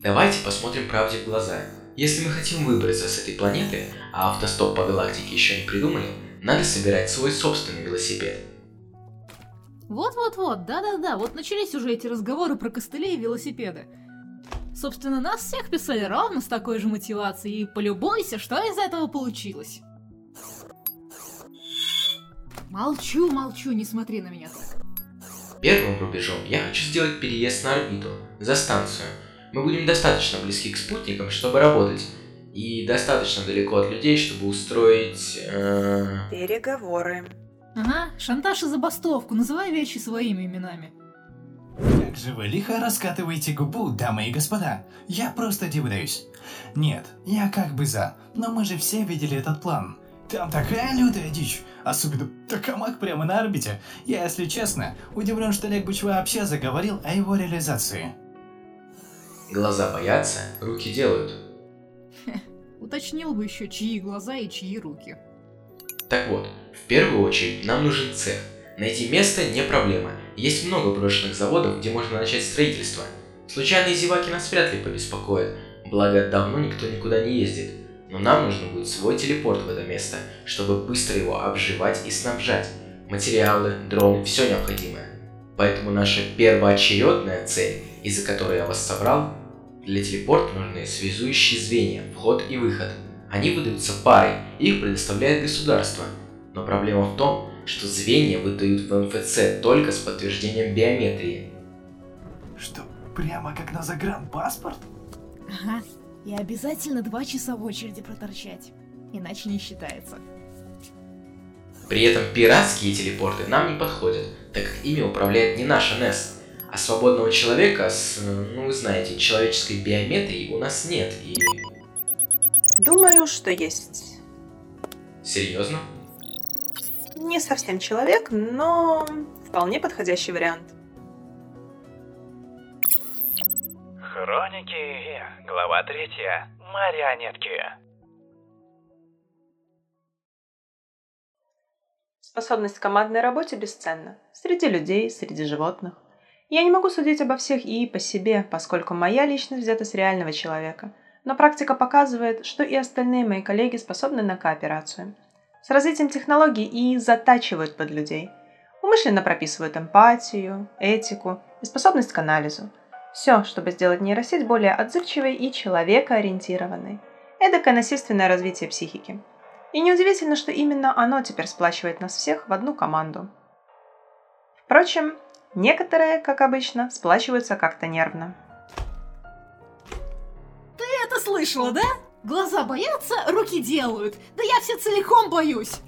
Давайте посмотрим правде в глаза. Если мы хотим выбраться с этой планеты, а автостоп по галактике еще не придумали, надо собирать свой собственный велосипед. Вот-вот-вот, да-да-да, вот начались уже эти разговоры про костыли и велосипеды. Собственно, нас всех писали ровно с такой же мотивацией, и полюбуйся, что из этого получилось. Молчу, молчу, не смотри на меня так. Первым рубежом я хочу сделать переезд на орбиту, за станцию. Мы будем достаточно близки к спутникам, чтобы работать, и достаточно далеко от людей, чтобы устроить... Э... Переговоры. Ага, шантаж и забастовку, называй вещи своими именами. Как же вы лихо раскатываете губу, дамы и господа. Я просто удивляюсь. Нет, я как бы за, но мы же все видели этот план. Там такая лютая дичь, особенно токамак прямо на орбите. Я, если честно, удивлен, что Олег Буч вообще заговорил о его реализации. Глаза боятся, руки делают. Уточнил бы еще, чьи глаза и чьи руки. Так вот, в первую очередь нам нужен цех. Найти место не проблема. Есть много брошенных заводов, где можно начать строительство. Случайные зеваки нас вряд ли побеспокоят, благо давно никто никуда не ездит. Но нам нужно будет свой телепорт в это место, чтобы быстро его обживать и снабжать. Материалы, дроны, все необходимое. Поэтому наша первоочередная цель, из-за которой я вас собрал, для телепорта нужны связующие звенья, вход и выход. Они выдаются парой, их предоставляет государство. Но проблема в том, что звенья выдают в МФЦ только с подтверждением биометрии. Что, прямо как на загранпаспорт? Ага, и обязательно два часа в очереди проторчать, иначе не считается. При этом пиратские телепорты нам не подходят, так как ими управляет не наша NES, а свободного человека с, ну вы знаете, человеческой биометрией у нас нет и... Думаю, что есть. Серьезно? Не совсем человек, но вполне подходящий вариант. Хроники, глава третья. Марионетки. Способность к командной работе бесценна. Среди людей, среди животных. Я не могу судить обо всех и по себе, поскольку моя личность взята с реального человека. Но практика показывает, что и остальные мои коллеги способны на кооперацию. С развитием технологий и затачивают под людей. Умышленно прописывают эмпатию, этику и способность к анализу. Все, чтобы сделать нейросеть более отзывчивой и человекоориентированной. Эдакое насильственное развитие психики. И неудивительно, что именно оно теперь сплачивает нас всех в одну команду. Впрочем, некоторые, как обычно, сплачиваются как-то нервно. Ты это слышала, да? Глаза боятся, руки делают. Да я все целиком боюсь.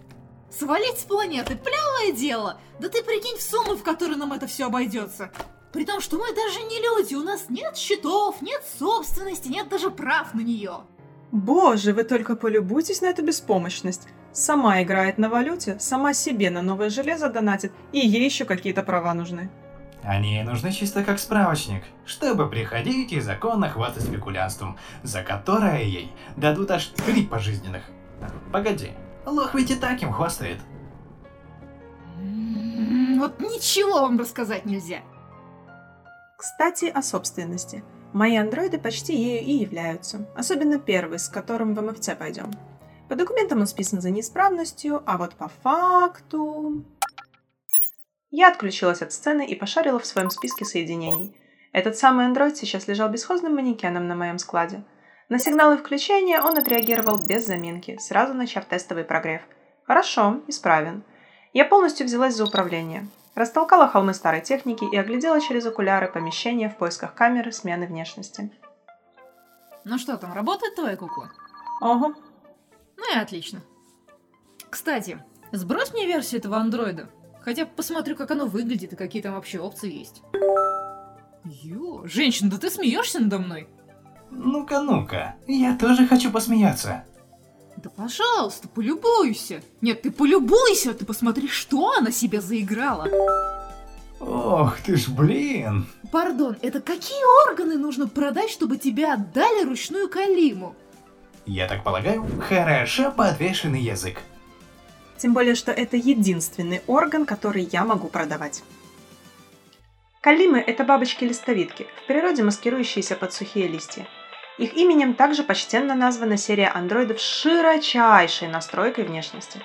Свалить с планеты – плевое дело. Да ты прикинь в сумму, в которой нам это все обойдется. При том, что мы даже не люди, у нас нет счетов, нет собственности, нет даже прав на нее. Боже, вы только полюбуйтесь на эту беспомощность. Сама играет на валюте, сама себе на новое железо донатит, и ей еще какие-то права нужны. Они нужны чисто как справочник, чтобы приходить и законно хватать спекулянством, за которое ей дадут аж три пожизненных. Погоди, лох ведь и так им хвастает. Вот ничего вам рассказать нельзя. Кстати, о собственности. Мои андроиды почти ею и являются, особенно первый, с которым в МФЦ пойдем. По документам он списан за неисправностью, а вот по факту... Я отключилась от сцены и пошарила в своем списке соединений. Этот самый андроид сейчас лежал бесхозным манекеном на моем складе. На сигналы включения он отреагировал без заминки, сразу начав тестовый прогрев. Хорошо, исправен. Я полностью взялась за управление. Растолкала холмы старой техники и оглядела через окуляры помещение в поисках камеры смены внешности. Ну что там, работает твоя кукла? Ого. Ну и отлично. Кстати, сбрось мне версию этого андроида. Хотя посмотрю, как оно выглядит и какие там вообще опции есть. Ё, женщина, да ты смеешься надо мной? Ну-ка, ну-ка, я тоже хочу посмеяться. Да пожалуйста, полюбуйся. Нет, ты полюбуйся, ты посмотри, что она себе заиграла. Ох ты ж, блин. Пардон, это какие органы нужно продать, чтобы тебе отдали ручную калиму? Я так полагаю, хорошо подвешенный язык. Тем более, что это единственный орган, который я могу продавать. Калимы – это бабочки-листовидки, в природе маскирующиеся под сухие листья. Их именем также почтенно названа серия андроидов с широчайшей настройкой внешности.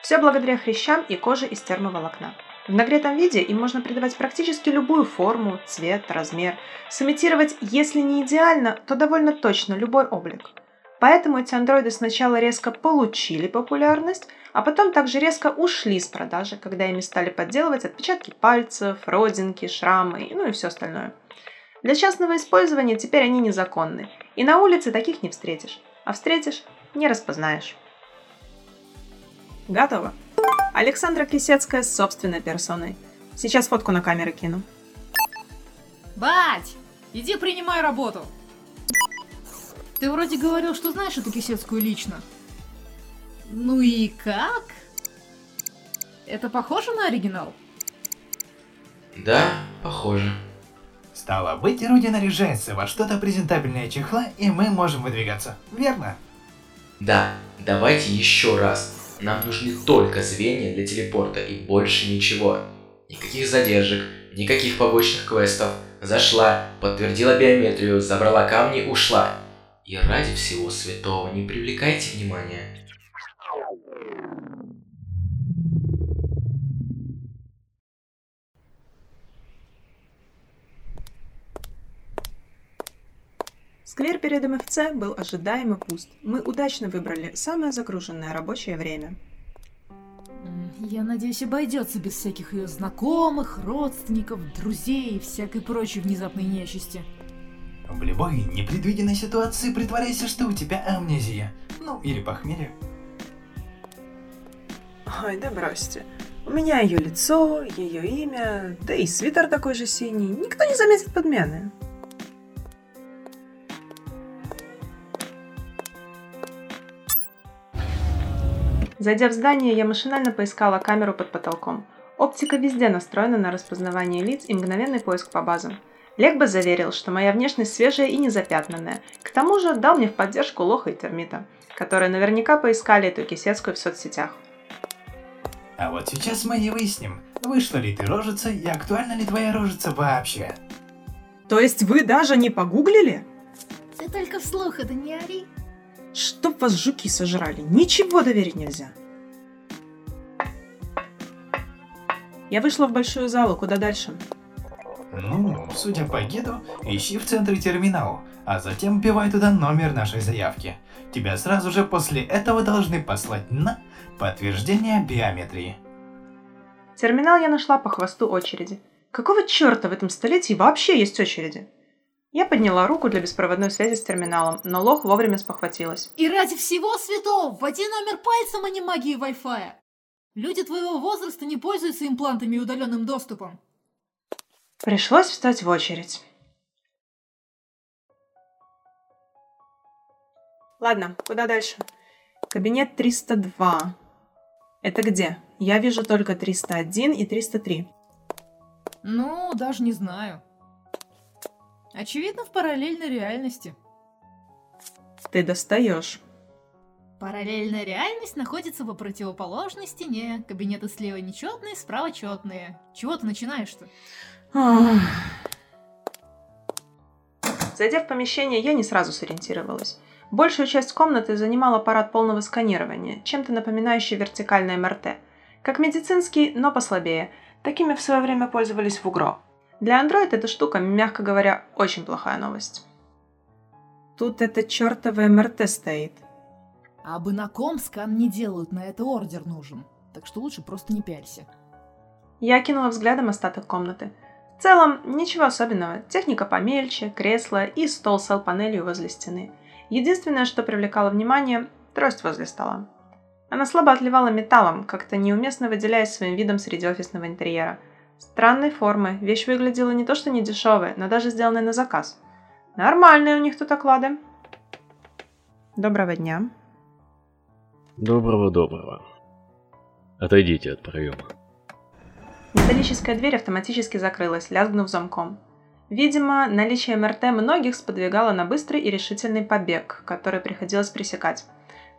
Все благодаря хрящам и коже из термоволокна. В нагретом виде им можно придавать практически любую форму, цвет, размер, сымитировать, если не идеально, то довольно точно любой облик. Поэтому эти андроиды сначала резко получили популярность, а потом также резко ушли с продажи, когда ими стали подделывать отпечатки пальцев, родинки, шрамы, ну и все остальное. Для частного использования теперь они незаконны, и на улице таких не встретишь, а встретишь – не распознаешь. Готово. Александра Кисецкая с собственной персоной. Сейчас фотку на камеры кину. Бать, иди принимай работу. Ты вроде говорил, что знаешь эту Кисецкую лично. Ну и как? Это похоже на оригинал? Да, похоже. Стало быть, Руди наряжается во что-то презентабельное чехла, и мы можем выдвигаться, верно? Да, давайте еще раз. Нам нужны только звенья для телепорта и больше ничего. Никаких задержек, никаких побочных квестов. Зашла, подтвердила биометрию, забрала камни, ушла. И ради всего святого не привлекайте внимания. Сквер перед МФЦ был ожидаемо пуст. Мы удачно выбрали самое загруженное рабочее время. Я надеюсь, обойдется без всяких ее знакомых, родственников, друзей и всякой прочей внезапной нечисти. В любой непредвиденной ситуации притворяйся, что у тебя амнезия. Ну, или похмелье. Ой, да бросьте. У меня ее лицо, ее имя, да и свитер такой же синий. Никто не заметит подмены. Зайдя в здание, я машинально поискала камеру под потолком. Оптика везде настроена на распознавание лиц и мгновенный поиск по базам. Легба заверил, что моя внешность свежая и незапятнанная. К тому же дал мне в поддержку лоха и термита, которые наверняка поискали эту кисецкую в соцсетях. А вот сейчас мы и выясним, вышла ли ты рожица и актуальна ли твоя рожица вообще. То есть вы даже не погуглили? Ты только вслух это не ори. Чтоб вас жуки сожрали, ничего доверить нельзя. Я вышла в большую залу, куда дальше? Ну, судя по гиду, ищи в центре терминал, а затем вбивай туда номер нашей заявки. Тебя сразу же после этого должны послать на подтверждение биометрии. Терминал я нашла по хвосту очереди. Какого черта в этом столетии вообще есть очереди? Я подняла руку для беспроводной связи с терминалом, но лох вовремя спохватилась. И ради всего святого, вводи номер пальцем, а не магией Wi-Fi. Люди твоего возраста не пользуются имплантами и удаленным доступом. Пришлось встать в очередь. Ладно, куда дальше? Кабинет 302. Это где? Я вижу только 301 и 303. Ну, даже не знаю. Очевидно, в параллельной реальности. Ты достаешь. Параллельная реальность находится по противоположной стене. Кабинеты слева нечетные, справа четные. Чего ты начинаешь-то? Зайдя в помещение, я не сразу сориентировалась. Большую часть комнаты занимал аппарат полного сканирования, чем-то напоминающий вертикальное МРТ. Как медицинский, но послабее. Такими в свое время пользовались в УГРО. Для Android эта штука, мягко говоря, очень плохая новость. Тут это чертовое МРТ стоит. А бы на ком скан не делают, на это ордер нужен. Так что лучше просто не пялься. Я кинула взглядом остаток комнаты. В целом, ничего особенного. Техника помельче, кресло и стол с панелью возле стены. Единственное, что привлекало внимание – трость возле стола. Она слабо отливала металлом, как-то неуместно выделяясь своим видом среди офисного интерьера. Странной формы, вещь выглядела не то что не дешевая, но даже сделанная на заказ. Нормальные у них тут оклады. Доброго дня. Доброго-доброго. Отойдите от проема. Металлическая дверь автоматически закрылась, лязгнув замком. Видимо, наличие МРТ многих сподвигало на быстрый и решительный побег, который приходилось пресекать.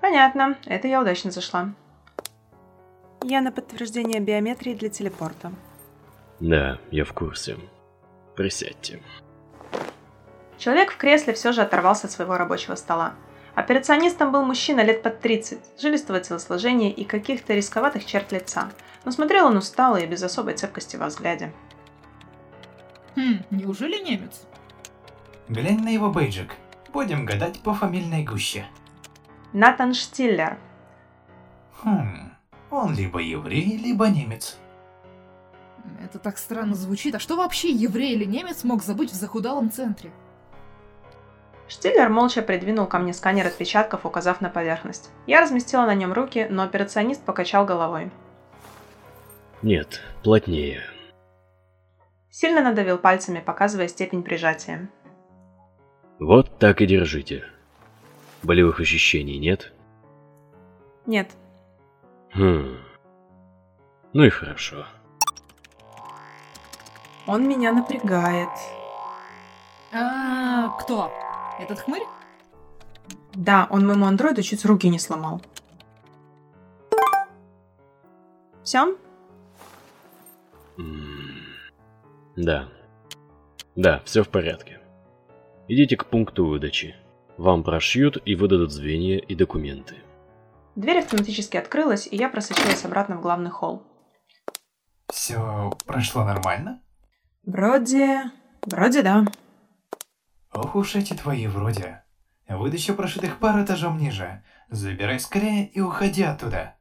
Понятно, это я удачно зашла. Я на подтверждение биометрии для телепорта. Да, я в курсе. Присядьте. Человек в кресле все же оторвался от своего рабочего стола. Операционистом был мужчина лет под 30, жилистого телосложения и каких-то рисковатых черт лица. Но смотрел он устало и без особой цепкости во взгляде. Хм, неужели немец? Глянь на его бейджик. Будем гадать по фамильной гуще. Натан Штиллер. Хм, он либо еврей, либо немец. Это так странно звучит. А что вообще еврей или немец мог забыть в захудалом центре? Штиллер молча придвинул ко мне сканер отпечатков, указав на поверхность. Я разместила на нем руки, но операционист покачал головой. Нет, плотнее. Сильно надавил пальцами, показывая степень прижатия. Вот так и держите. Болевых ощущений нет? Нет, Хм. Ну и хорошо. Он меня напрягает. А, кто? Этот хмырь? Да, он моему андроиду чуть руки не сломал. Все? Да. Да, все в порядке. Идите к пункту выдачи. Вам прошьют и выдадут звенья и документы. Дверь автоматически открылась, и я просочилась обратно в главный холл. Все прошло нормально? Вроде... Вроде да. Ох уж эти твои вроде. Выдача прошитых пар этажом ниже. Забирай скорее и уходи оттуда.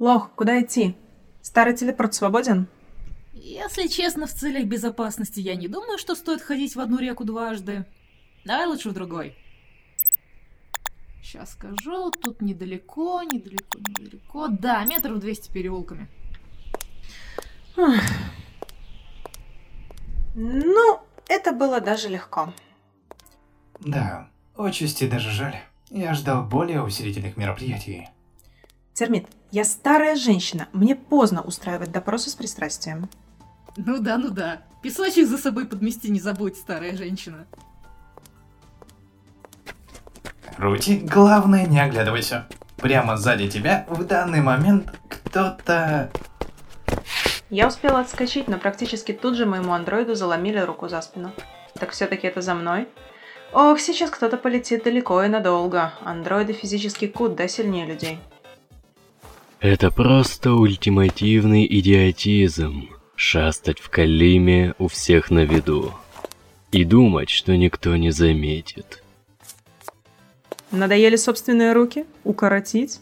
Лох, куда идти? Старый телепорт свободен? Если честно, в целях безопасности я не думаю, что стоит ходить в одну реку дважды. Давай лучше в другой. Сейчас скажу, тут недалеко, недалеко, недалеко. Да, метров 200 переулками. Ну, это было даже легко. Да, отчасти даже жаль. Я ждал более усилительных мероприятий. Термит, я старая женщина, мне поздно устраивать допросы с пристрастием. Ну да, ну да. Песочек за собой подмести не забудь, старая женщина. Рути, главное не оглядывайся. Прямо сзади тебя в данный момент кто-то... Я успела отскочить, но практически тут же моему андроиду заломили руку за спину. Так все-таки это за мной? Ох, сейчас кто-то полетит далеко и надолго. Андроиды физически куда сильнее людей. Это просто ультимативный идиотизм. Шастать в Калиме у всех на виду. И думать, что никто не заметит. Надоели собственные руки? Укоротить?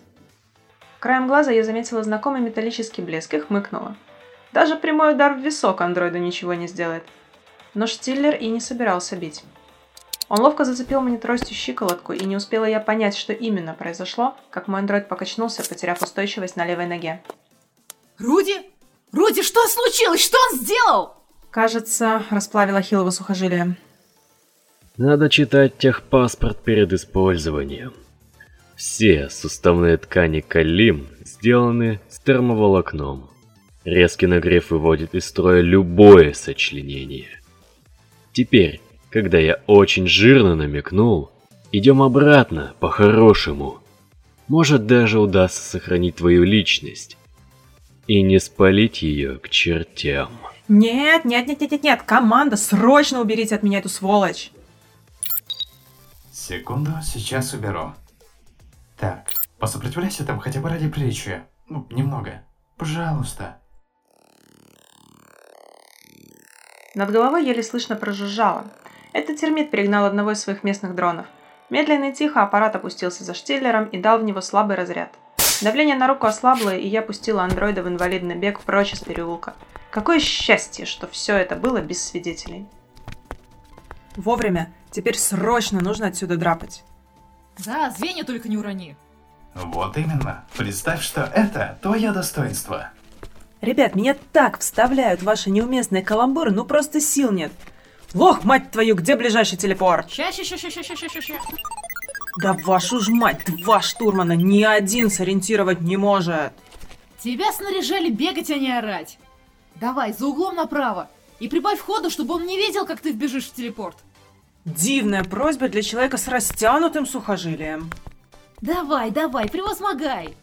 Краем глаза я заметила знакомый металлический блеск и хмыкнула. Даже прямой удар в висок андроиду ничего не сделает. Но Штиллер и не собирался бить. Он ловко зацепил мне тростью щиколотку, и не успела я понять, что именно произошло, как мой андроид покачнулся, потеряв устойчивость на левой ноге. Руди? Руди, что случилось? Что он сделал? Кажется, расплавила Хилова сухожилие. Надо читать техпаспорт перед использованием. Все суставные ткани Калим сделаны с термоволокном. Резкий нагрев выводит из строя любое сочленение. Теперь, когда я очень жирно намекнул, идем обратно, по-хорошему. Может даже удастся сохранить твою личность и не спалить ее к чертям. Нет, нет, нет, нет, нет, нет, команда, срочно уберите от меня эту сволочь. Секунду, сейчас уберу. Так, посопротивляйся там хотя бы ради приличия. Ну, немного. Пожалуйста. Над головой еле слышно прожужжало. Это термит перегнал одного из своих местных дронов. Медленно и тихо аппарат опустился за штиллером и дал в него слабый разряд. Давление на руку ослабло, и я пустила андроида в инвалидный бег прочь из переулка. Какое счастье, что все это было без свидетелей. Вовремя. Теперь срочно нужно отсюда драпать. Да, звенья только не урони. Вот именно. Представь, что это твое достоинство. Ребят, меня так вставляют в ваши неуместные каламбуры, ну просто сил нет. Лох, мать твою, где ближайший телепорт? Ща, ща, ща, ща, ща, ща, ща, ща. Да вашу ж мать, два штурмана ни один сориентировать не может. Тебя снаряжали бегать, а не орать. Давай, за углом направо. И прибавь ходу, чтобы он не видел, как ты вбежишь в телепорт. Дивная просьба для человека с растянутым сухожилием. Давай, давай, превозмогай.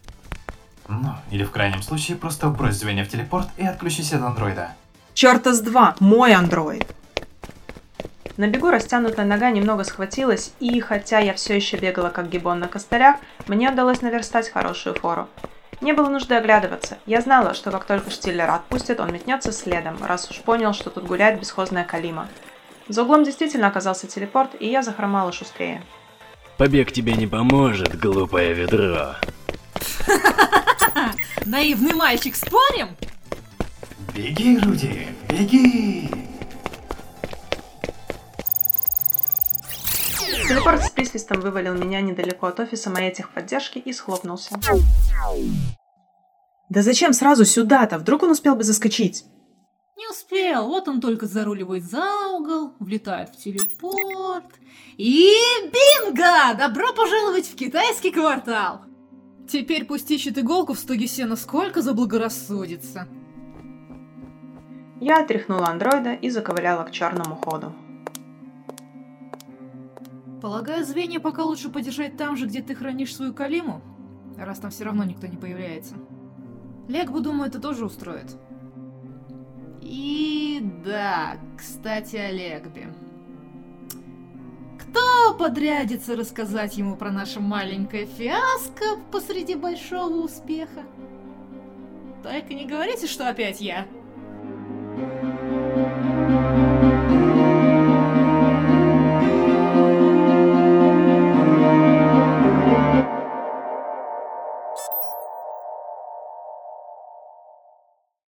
Ну, или в крайнем случае просто брось звенья в телепорт и отключись от андроида. Черта с два, мой андроид. На бегу растянутая нога немного схватилась, и хотя я все еще бегала как гибон на костылях, мне удалось наверстать хорошую фору. Не было нужды оглядываться. Я знала, что как только Штиллера отпустит, он метнется следом, раз уж понял, что тут гуляет бесхозная Калима. За углом действительно оказался телепорт, и я захромала шустрее. Побег тебе не поможет, глупое ведро. Наивный мальчик, спорим? Беги, Руди, беги! Телепорт с присвистом вывалил меня недалеко от офиса моей техподдержки и схлопнулся. Да зачем сразу сюда-то? Вдруг он успел бы заскочить? Не успел, вот он только заруливает за угол, влетает в телепорт. И бинго! Добро пожаловать в китайский квартал! Теперь пусть ищет иголку в стоге сена сколько заблагорассудится. Я отряхнула андроида и заковыляла к черному ходу. Полагаю, звенья пока лучше подержать там же, где ты хранишь свою калиму, раз там все равно никто не появляется. Легбу, думаю, это тоже устроит. И да, кстати, о Легбе. Кто подрядится рассказать ему про наше маленькое фиаско посреди большого успеха? Только не говорите, что опять я.